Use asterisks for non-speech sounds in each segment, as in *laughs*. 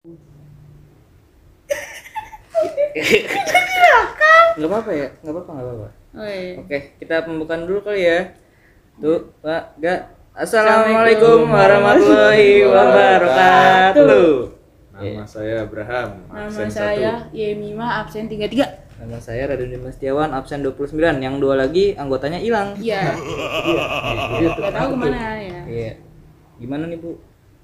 Gak apa-apa ya, gak apa-apa, gak apa-apa. Oh, iya. Oke, kita pembukaan dulu kali ya. Tuh, Pak, gak. Assalamualaikum warahmatullahi wabarakatuh. Nama saya Abraham. Nama saya. Yemima absen 33. Nama saya Raden Dimas Setiawan, absen 29. Yang dua lagi anggotanya hilang. Iya. Gak tahu ke mana ya. Iya. Gimana nih, Bu?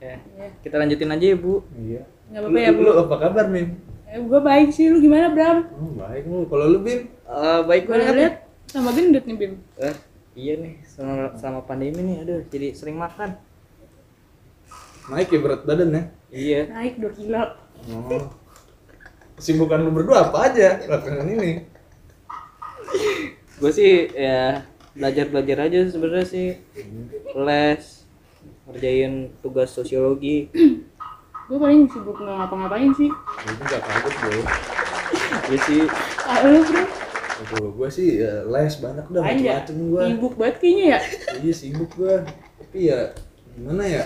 Ya. Iya. Kita lanjutin aja ya, Bu. Iya. Gak apa-apa ya, Lu, Bu. lu apa kabar, Min? Eh, gue baik sih, lu gimana, Bram? Oh, baik lu. Kalau lu, Bin? Eh, baik Gue lihat tambah gendut nih, Bim. Eh, iya nih, selama, selama pandemi nih, aduh, jadi sering makan. Naik ya berat badan ya? Iya. Naik 2 kilo. Oh. Kesibukan lu berdua apa aja belakangan ini? Gue sih ya belajar-belajar aja sebenarnya sih. Les, ngerjain tugas sosiologi. *clears throat* Gue paling sibuk nggak ngapa-ngapain sih. Gue gak kaget, bro. Iya sih. Ah, lu, Bro? Kalau gue sih ya, les banyak dah Aja. macem-macem gue. Sibuk banget kayaknya ya. Iya sibuk gue. Tapi ya gimana ya?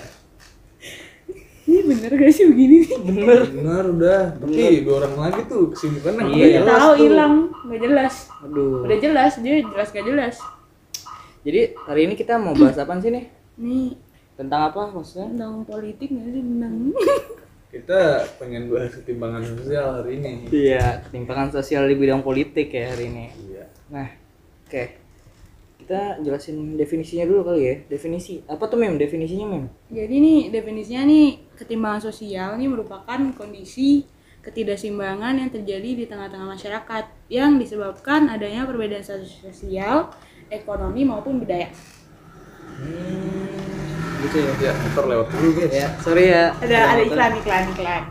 Ini bener gak sih begini nih? Bener. Benar udah. Tapi dua orang lagi tuh kesibukannya Iya. Iya, jelas tahu tuh. hilang, nggak jelas. Aduh. Udah jelas, dia jelas gak jelas. Jadi hari ini kita mau bahas apa sih nih? Nih, Tentang apa maksudnya? tentang politik nggak sih tentang *laughs* Kita pengen bahas ketimbangan sosial hari ini. Iya, ketimpangan sosial di bidang politik ya hari ini. Iya. Nah, oke. Kita jelasin definisinya dulu kali ya. Definisi. Apa tuh Mem? Definisinya Mem? Jadi nih definisinya nih ketimbangan sosial nih merupakan kondisi ketidakseimbangan yang terjadi di tengah-tengah masyarakat yang disebabkan adanya perbedaan sosial, ekonomi maupun budaya. Hmm, gitu ya. Ya, motor lewat dulu guys. Ya, sorry ya. Ada ada iklan iklan iklan.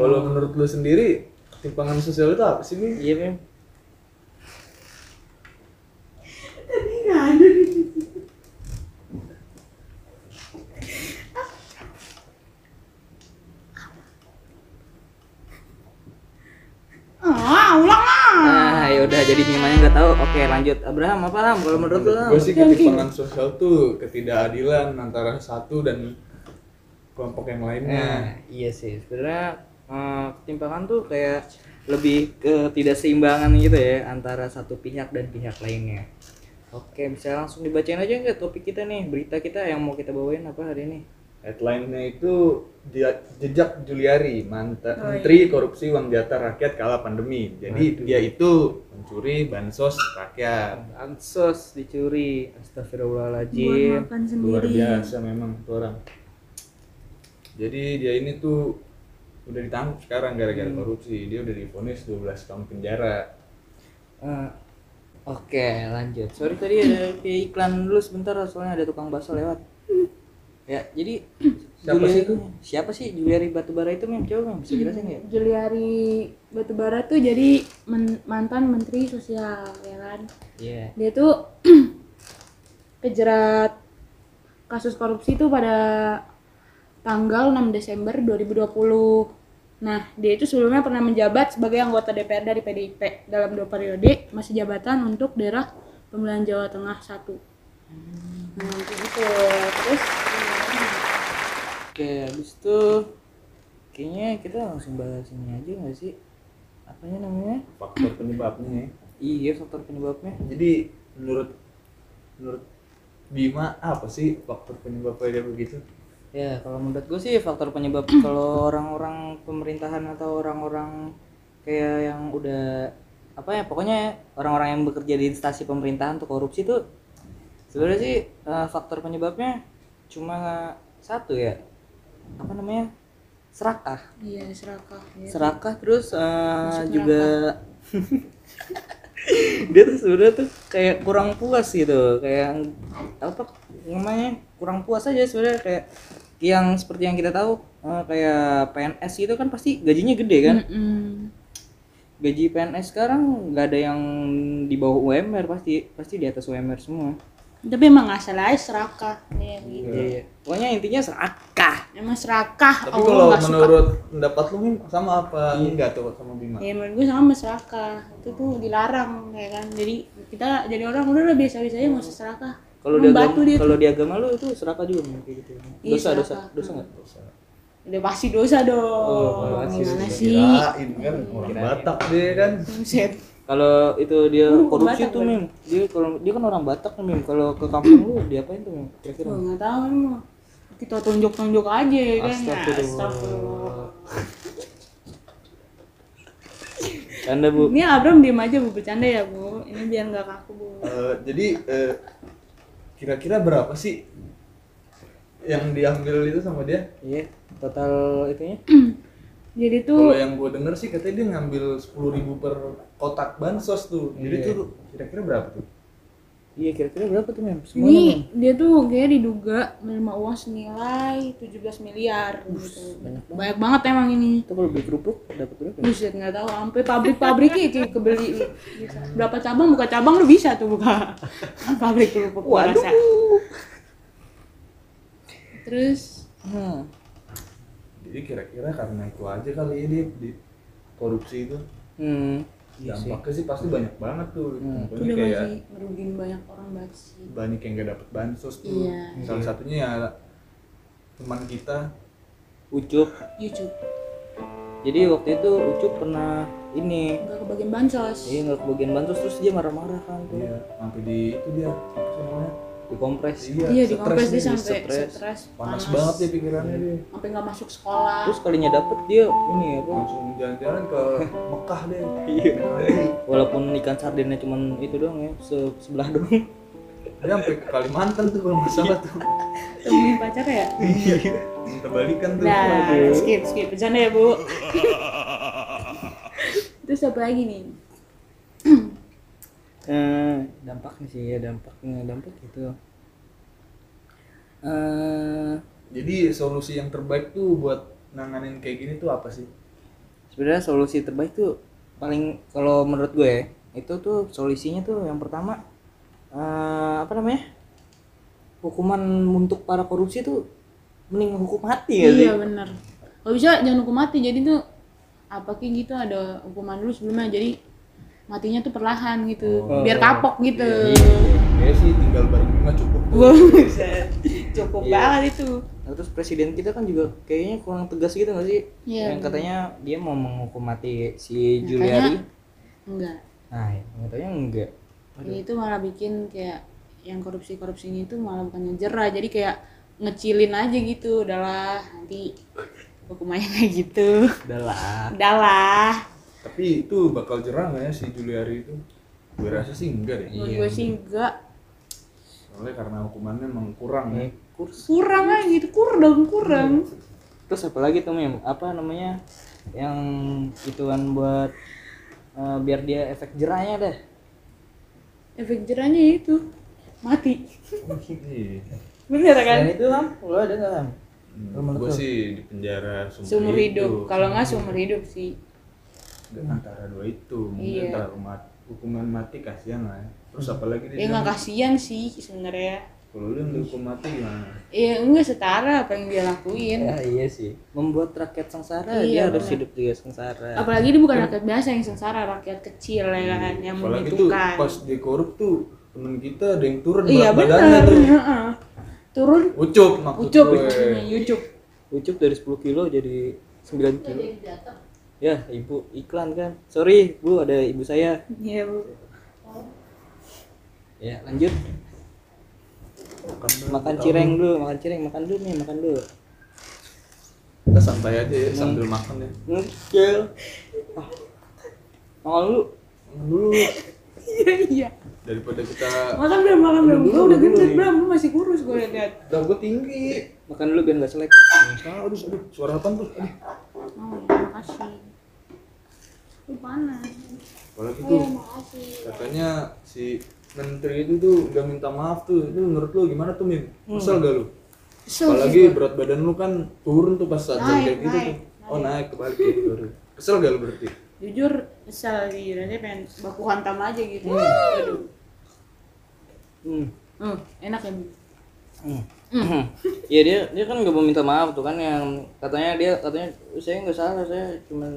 Kalau menurut lu sendiri, ketimpangan sosial itu apa sih? Iya Mem. Ah, ulang lah. Nah, ya udah jadi mimanya nggak tahu. Oke, lanjut. Abraham apa Ham? Kalau menurut lu? Gue sih ketimpangan sosial tuh ketidakadilan antara satu dan kelompok yang lainnya. Nah, iya sih. Sebenarnya eh, ketimpangan tuh kayak lebih ke tidak seimbangan gitu ya antara satu pihak dan pihak lainnya. Oke, bisa langsung dibacain aja nggak topik kita nih, berita kita yang mau kita bawain apa hari ini? Headline-nya itu dia- jejak Juliari, mantan Oh, menteri korupsi uang jatah rakyat kala pandemi. Jadi Waduh. dia itu mencuri bansos rakyat. Ansos dicuri, astagfirullahaladzim. Luar biasa memang tuh orang. Jadi dia ini tuh udah ditangkap sekarang gara-gara Hmm. korupsi. Dia udah divonis 12 tahun penjara. Eh, Oke, lanjut. Sorry tadi ada kayak iklan dulu sebentar soalnya ada tukang bakso lewat. Ya, jadi *clears throat* Siapa Juliari- sih itu? Siapa sih Juliari Batubara itu Mem? Coba Mem, bisa jelasin ya? Juliari Batubara tuh jadi men- mantan menteri sosial ya kan. Iya. Dia tuh *clears throat* kejerat kasus korupsi tuh pada tanggal 6 Desember 2020. Nah, dia itu sebelumnya pernah menjabat sebagai anggota DPR dari PDIP dalam dua periode masa jabatan untuk daerah pemilihan Jawa Tengah 1. Nah, kayak gitu. Terus Oke, habis itu kayaknya kita langsung bahas ini aja nggak sih? Apanya namanya? Faktor penyebabnya ya. Iya, faktor penyebabnya. Jadi menurut menurut Bima apa sih faktor penyebabnya dia begitu? Ya, kalau menurut gue sih faktor penyebab *clears throat* kalau orang-orang pemerintahan atau orang-orang kayak yang udah apa ya pokoknya orang-orang yang bekerja di instansi pemerintahan tuh korupsi tuh sebenarnya sih eh, faktor penyebabnya cuma satu ya apa namanya serakah iya serakah ya. serakah terus Masuk juga *laughs* dia tuh sebenarnya tuh kayak kurang puas gitu kayak apa namanya kurang puas aja sebenarnya kayak yang seperti yang kita tahu eh, kayak PNS itu kan pasti gajinya gede kan Mm-mm. gaji PNS sekarang nggak ada yang di bawah UMR pasti pasti di atas UMR semua Tapi emang nggak salah aja serakah. Iya, gitu. Iya, iya. pokoknya intinya serakah Emang serakah. Tapi Allah kalau nggak suka. menurut pendapat lu sama apa enggak tuh sama Bima? Ya menurut gue sama serakah. Itu tuh dilarang ya kan. Jadi kita jadi orang udah lah biasa-biasa aja nggak usah serakah. kalau di agama dia kalau di agama lu itu serakah juga kayak gitu Iya, dosa dosa serakah. dosa nggak Dosa. udah pasti dosa dong Oh, pasti gimana dosa. sih Kirain kan orang. Batak dia kan. Kalau itu dia bukan korupsi Batak, tuh mim, dia kalau dia kan orang Batak nih mim. Kalau ke kampung lu diapain tuh mim? Kira-kira? Gua nggak tahu mah. kita tunjuk-tunjuk aja ya kan Astagfirullah. Astagfirullah. Anda bu, ini Abram diem aja bu bercanda ya bu ini biar nggak kaku bu Eh, jadi eh, kira-kira berapa sih yang diambil itu sama dia? iya total itunya. *clears throat* jadi Kalau tuh yang gue denger sih katanya dia ngambil 10.000 per kotak bansos tuh. Jadi Iya. tuh kira-kira berapa tuh? Iya kira-kira berapa tuh? Semuanya ini mim. dia tuh kayak diduga menerima uang senilai 17 miliar gitu banyak banget. banyak banget emang ini Itu kalau beli kerupuk dapat berapa? Buset nggak tahu sampai pabrik-pabriknya itu kebeli. Bisa. Berapa cabang buka cabang lu bisa tuh buka *laughs* pabrik kerupuk Waduh. Terus Hmm. Jadi kira-kira karena itu aja kali ya dia di korupsi itu. Hmm. Iya sih. Dampaknya sih pasti banyak banget tuh. Hmm. itu udah kayak masih ngerugiin banyak orang banget sih. banyak yang gak dapet bansos tuh. Iya. Salah satunya ya teman kita Ucup. YouTube Jadi waktu itu Ucup pernah ini nggak kebagian bansos. Iya nggak kebagian bantus terus dia marah-marah kan tuh. Iya, sampai di itu dia apa sih namanya? Dikompres. Iya di stres kompres dia sampai stres. stres, panas banget ya pikirannya dia. sampai nggak masuk sekolah. Terus kalinya dapet dia ini apa? Langsung jalan-jalan ke Mekah deh. Iya. Walaupun ikan sardennya cuman itu doang ya, se- sebelah doang. Dia sampai ke Kalimantan tuh kalau nggak salah tuh. Temenin pacar ya? Iya. Minta balikan tuh. Nah, skip skip bercanda ya bu. *laughs* Terus apa lagi nih? Eh, dampaknya sih ya dampaknya dampak itu. Eh, Jadi solusi yang terbaik tuh buat nanganin kayak gini tuh apa sih? sebenarnya solusi terbaik tuh paling kalau menurut gue ya, itu tuh solusinya tuh yang pertama eh, apa namanya hukuman untuk para korupsi tuh mending hukum mati ya sih Iya benar. Kalau bisa jangan hukum mati. Jadi tuh apa kayak gitu ada hukuman dulu sebelumnya. Jadi matinya tuh perlahan gitu. Oh. Biar kapok gitu. Kayaknya sih tinggal bareng bunga cukup tuh. *laughs* Cukup Iya. banget itu. Nah, terus presiden kita kan juga kayaknya kurang tegas gitu gak sih Iya, yang katanya dia mau menghukum mati si Nah, Juliari Enggak. nah ya, katanya enggak Jadi itu malah bikin kayak yang korupsi-korupsi ini tuh malah bukannya jerah. Jadi kayak ngecilin aja gitu. Udahlah nanti hukumannya kayak gitu. udahlah Udahlah. Tapi itu bakal jerah nggak ya si Juliari itu? Gue rasa sih enggak deh. Menurut gue sih enggak. Soalnya karena hukumannya emang kurang ya. Kurs Kurang aja gitu. Kurang, kurang. terus apa lagi tuh mem apa namanya yang ituan buat eh, biar dia efek jerahnya deh Efek jerahnya itu mati. Iya. Bener kan? dan itu am lo ada nggak Hmm, gue sih di penjara seumur hidup kalau nggak seumur hidup sih antara dua itu mungkin Iya. antara mat- hukuman mati kasihan lah ya. Terus apalagi dia ya nggak kasihan sih sebenarnya. Kalau lu yang dihukum mati gimana? Ya enggak setara apa yang dia lakuin. Ya iya sih. Membuat rakyat sengsara Iya, dia harus hidup juga sengsara. Apalagi dia bukan rakyat biasa yang sengsara rakyat kecil ya kan yang apalagi tuh membutuhkan. pas di korup tuh temen kita ada yang turun iya badannya benar. tuh. Heeh. turun. Ucup maksud ucup gue. ucup. Ucup dari 10 kilo jadi 9 kilo ya ibu iklan kan. Sorry bu ada ibu saya. Iya bu. Ya lanjut. Makan, makan cireng dulu makan cireng makan dulu nih makan dulu. Kita santai aja ya sambil makan ya. Ngecil. Ah. makan dulu. Makan dulu. Iya iya. Daripada kita makan belum makan belum? Dulu, gue udah gendut belum? Lu masih kurus gue lihat. Udah gue tinggi. Makan dulu biar nggak selek. Salah, aduh, aduh, suara apa tuh? Aduh. oh makasih Panas Apalagi oh tuh, ya makasih katanya si menteri itu tuh gak minta maaf tuh. Itu menurut lu gimana tuh, Mim? Kesel gak lu? Apalagi berat badan lu kan turun tuh pas saat kayak gitu naik, tuh. Oh, naik kebalik ya. Sorry. Kesel gak lu berarti? jujur kesel sih rasanya pengen baku hantam aja gitu aduh hmm. hmm, enak ya Bu? Hmm. *clears throat* Iya dia dia kan nggak mau minta maaf tuh kan yang katanya dia katanya saya nggak salah saya cuma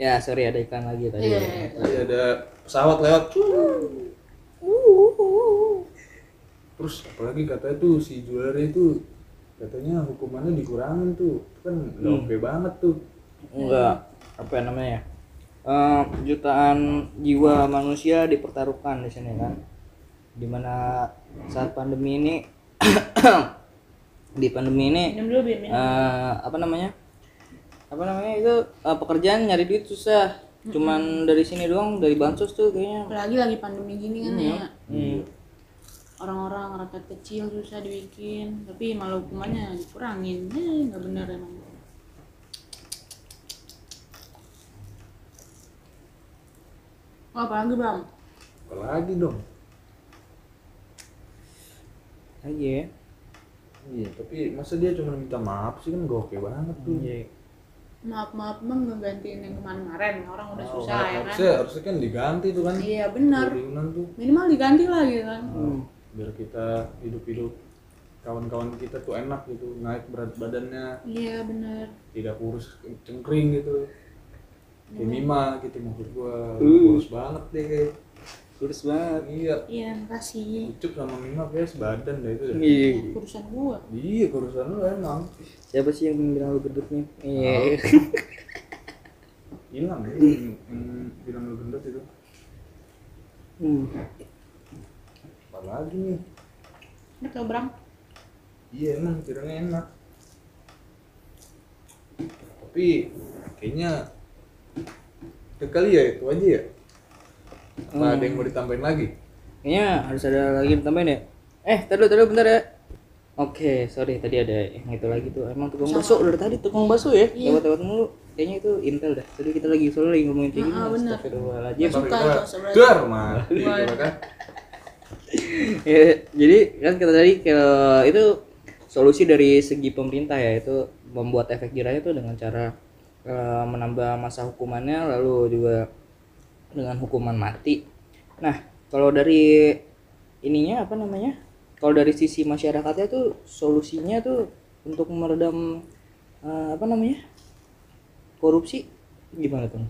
ya sorry ada iklan lagi tadi. Iya. Tadi ada pesawat lewat. terus apalagi katanya tuh si juara itu katanya hukumannya dikurangin tuh. Itu kan Hmm. oke banget tuh. Enggak. Apa ya namanya ya? Eh, jutaan jiwa manusia dipertaruhkan di sini kan. Di mana saat pandemi ini *coughs* di pandemi ini minum dulu biar minum eh, apa namanya apa namanya itu eh, pekerjaan nyari duit susah. Cuman dari sini doang dari bansos tuh kayaknya. Apalagi lagi pandemi gini kan ya. Hmm. orang-orang rakyat kecil susah dibikin tapi malah hukumannya dikurangin. Eh nggak benar emang. Oh, apalagi bang? Apalagi dong? Aja ya? Iya tapi masa dia cuma minta maaf sih kan oke banget tuh. Iya. Maaf maaf bang ngegantiin yang kemarin-kemarin. Orang udah Oh, susah ya kan? harusnya harusnya kan diganti tuh kan iya benar. tuh. Minimal diganti lah gitu kan. Hmm. biar kita hidup-hidup kawan-kawan kita tuh enak gitu naik berat badannya. Iya benar. Tidak kurus cengkring gitu. Kayak Mima gitu maksud gua. Uh. kurus banget deh kurus banget. Iya. Iya makasih. Ucup sama Mima kayak sebadan deh itu deh. iya. Urusan gua. Iya kurusan lu emang. Siapa sih yang bilang lu gendut nih? Iya. *laughs* Hilang ya yang, bilang lu gendut itu. Hmm. apalagi nih? Enak ya bang iya emang kiranya enak. Tapi kayaknya itu kali ya itu aja ya apa ada yang mau ditambahin lagi Kayaknya harus ada lagi tambahin ya. Eh, tadi tadi bentar ya. Oke, sorry tadi ada yang itu lagi tuh. Emang tukang bakso dari tadi tukang bakso ya. Lewat-lewat mulu. Kayaknya itu intel dah. Tadi kita lagi soalnya lagi ngomongin kayak gini. Ah, bener. Astagfirullahaladzim. Suka itu sebenarnya. dar mati gitu kan ya, jadi kan kita tadi kalau itu solusi dari segi pemerintah ya itu membuat efek jerahnya itu dengan cara eh, menambah masa hukumannya lalu juga dengan hukuman mati. Nah, kalau dari ininya apa namanya? Kalau dari sisi masyarakatnya tuh solusinya tuh untuk meredam eh, apa namanya? korupsi gimana tuh?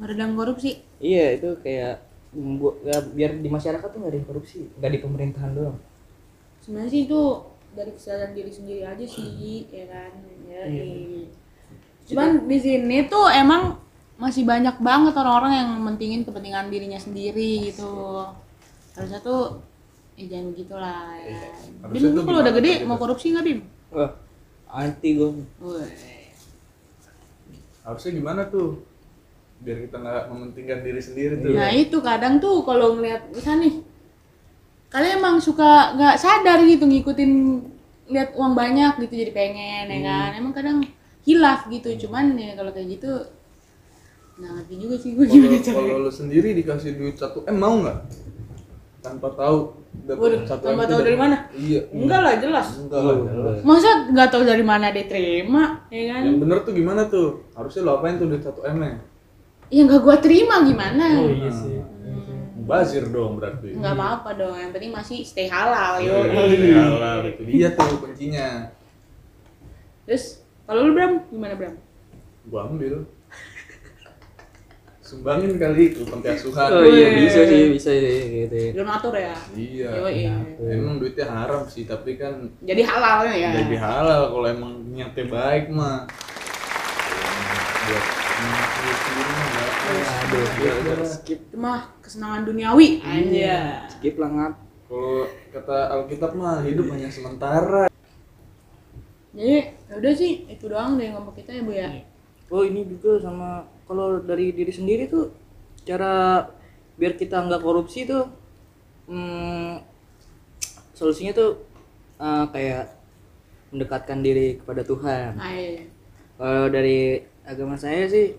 meredam korupsi Iya itu kayak membuat ya, biar di masyarakat tuh nggak ada korupsi, nggak di pemerintahan doang. sebenarnya sih itu dari kesadaran diri sendiri aja sih ya kan ya Iya. cuman di sini tuh emang masih banyak banget orang-orang yang mentingin kepentingan dirinya sendiri gitu. Harusnya tuh ya jangan begitulah ya. Bim tuh lu kalau udah gede tuh mau gitu? korupsi nggak Bim? Wah, anti gue. Harusnya gimana tuh? Biar kita nggak mementingkan diri sendiri tuh. Nah itu kadang tuh kalau ngeliat misalnya nih kalian emang suka nggak sadar gitu ngikutin lihat uang banyak gitu jadi pengen ya kan? Emang kadang hilaf gitu cuman ya kalau kayak gitu nggak ngerti juga sih gue gimana caranya. kalau lu sendiri dikasih duit satu m mau nggak? Tanpa tahu dapat satu tanpa tahu dari mana? iya. Enggak lah jelas. Enggak lah jelas. masa nggak tahu dari mana dia terima ya kan? Yang bener tuh gimana tuh? Harusnya lo apain tuh duit satu m nya ya nggak gua terima gimana? Iya sih. bazir dong berarti. Nggak apa-apa dong yang penting masih stay halal yo. Iya, halal, itu dia tuh kuncinya. Terus kalau lu Bram gimana Bram? Gua ambil sumbangin kali ke panti asuhan. Oh iya bisa sih bisa sih gitu. ya. donatur ya? Iya. Yoi. emang duitnya haram sih tapi kan jadi halal ya? Jadi halal kalau emang niatnya baik mah buat Iya, skip mah kesenangan duniawi aja skip lah ngat. kalau kata Alkitab mah hidup hanya sementara. Jadi ya udah sih itu doang deh ngomong kita ya bu ya. Oh ini juga sama kalau dari diri sendiri tuh cara biar kita nggak korupsi tuh hmm, solusinya tuh eh, kayak mendekatkan diri kepada Tuhan. nah, iya. Kalau dari agama saya sih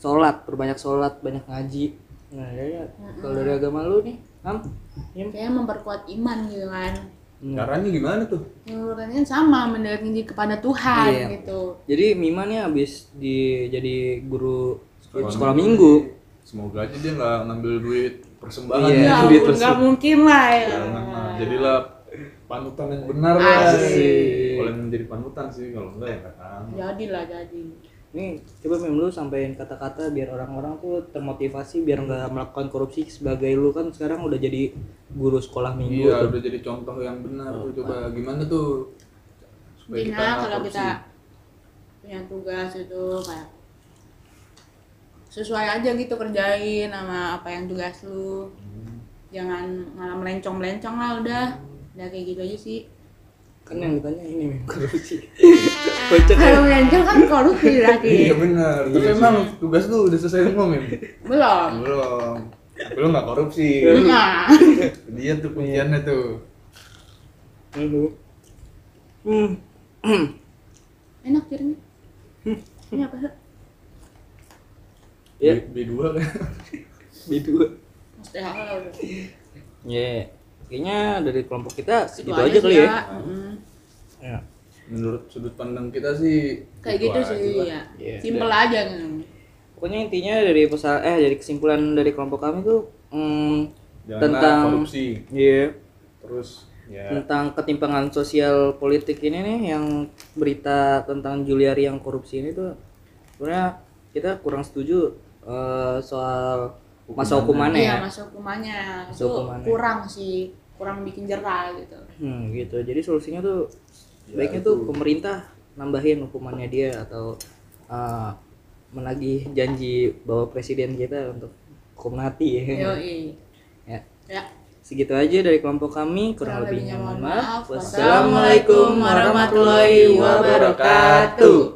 sholat, perbanyak sholat, banyak ngaji. Nah, dari, kalau dari agama lu nih, Ham? Kayak memperkuat iman gitu kan. Caranya gimana tuh kan sama mendekatkan diri kepada Tuhan Iya. gitu Jadi Mima nih habis di jadi guru Sekolah sekolah, minggu. semoga aja dia nggak ngambil duit persembahan Iya, ya. ya duit nggak mungkin lah ya Jangan lah. jadilah panutan yang benar lah Asik. boleh menjadi panutan sih kalau enggak ya nggak tahu jadi lah jadi Ini coba Mim lu sampein kata-kata biar orang-orang tuh termotivasi biar nggak melakukan korupsi sebagai lu kan sekarang udah jadi guru sekolah minggu Iya, tuh. udah jadi contoh yang benar tuh. Coba gimana tuh supaya kita kalau korupsi. kita punya tugas itu kayak sesuai aja gitu kerjain sama apa yang tugas lu jangan malah melencong-melencong lah udah udah kayak gitu aja sih Kan yang ditanya ini Mim korupsi. Kocak ya. kalau melencong kan korupsi berarti Iya benar. Tapi emang tugas lu udah selesai semua, Mim? belum Belum. Lu nggak korupsi. nah *laughs* Dia tuh kunciannya tuh. Aduh. Hmm. *clears throat* enak jadinya ini apa sih Ya. B, B2 kan. Mesti halal udah Ya, kayaknya dari kelompok kita Itu segitu aja kali ya. Mm-mm. Ya. Menurut sudut pandang kita sih kayak itu gitu aja sih ya Iya. simpel aja kan Pokoknya intinya dari pesan eh dari kesimpulan dari kelompok kami tuh Janganlah tentang korupsi. Iya, Terus ya tentang ketimpangan sosial politik ini nih yang berita tentang Juliari yang korupsi ini tuh sebenarnya kita kurang setuju eh, soal masa hukumannya iya ya. masa hukumannya Masa itu hukumannya. kurang sih kurang bikin jerah gitu Hmm, gitu. Jadi solusinya tuh sebaiknya tuh pemerintah nambahin hukumannya dia atau eh, menagih janji bahwa presiden kita untuk hukum mati ya. Yoi. *laughs* ya. ya Segitu aja dari kelompok kami, kurang lebihnya mohon maaf. Wassalamualaikum warahmatullahi wabarakatuh.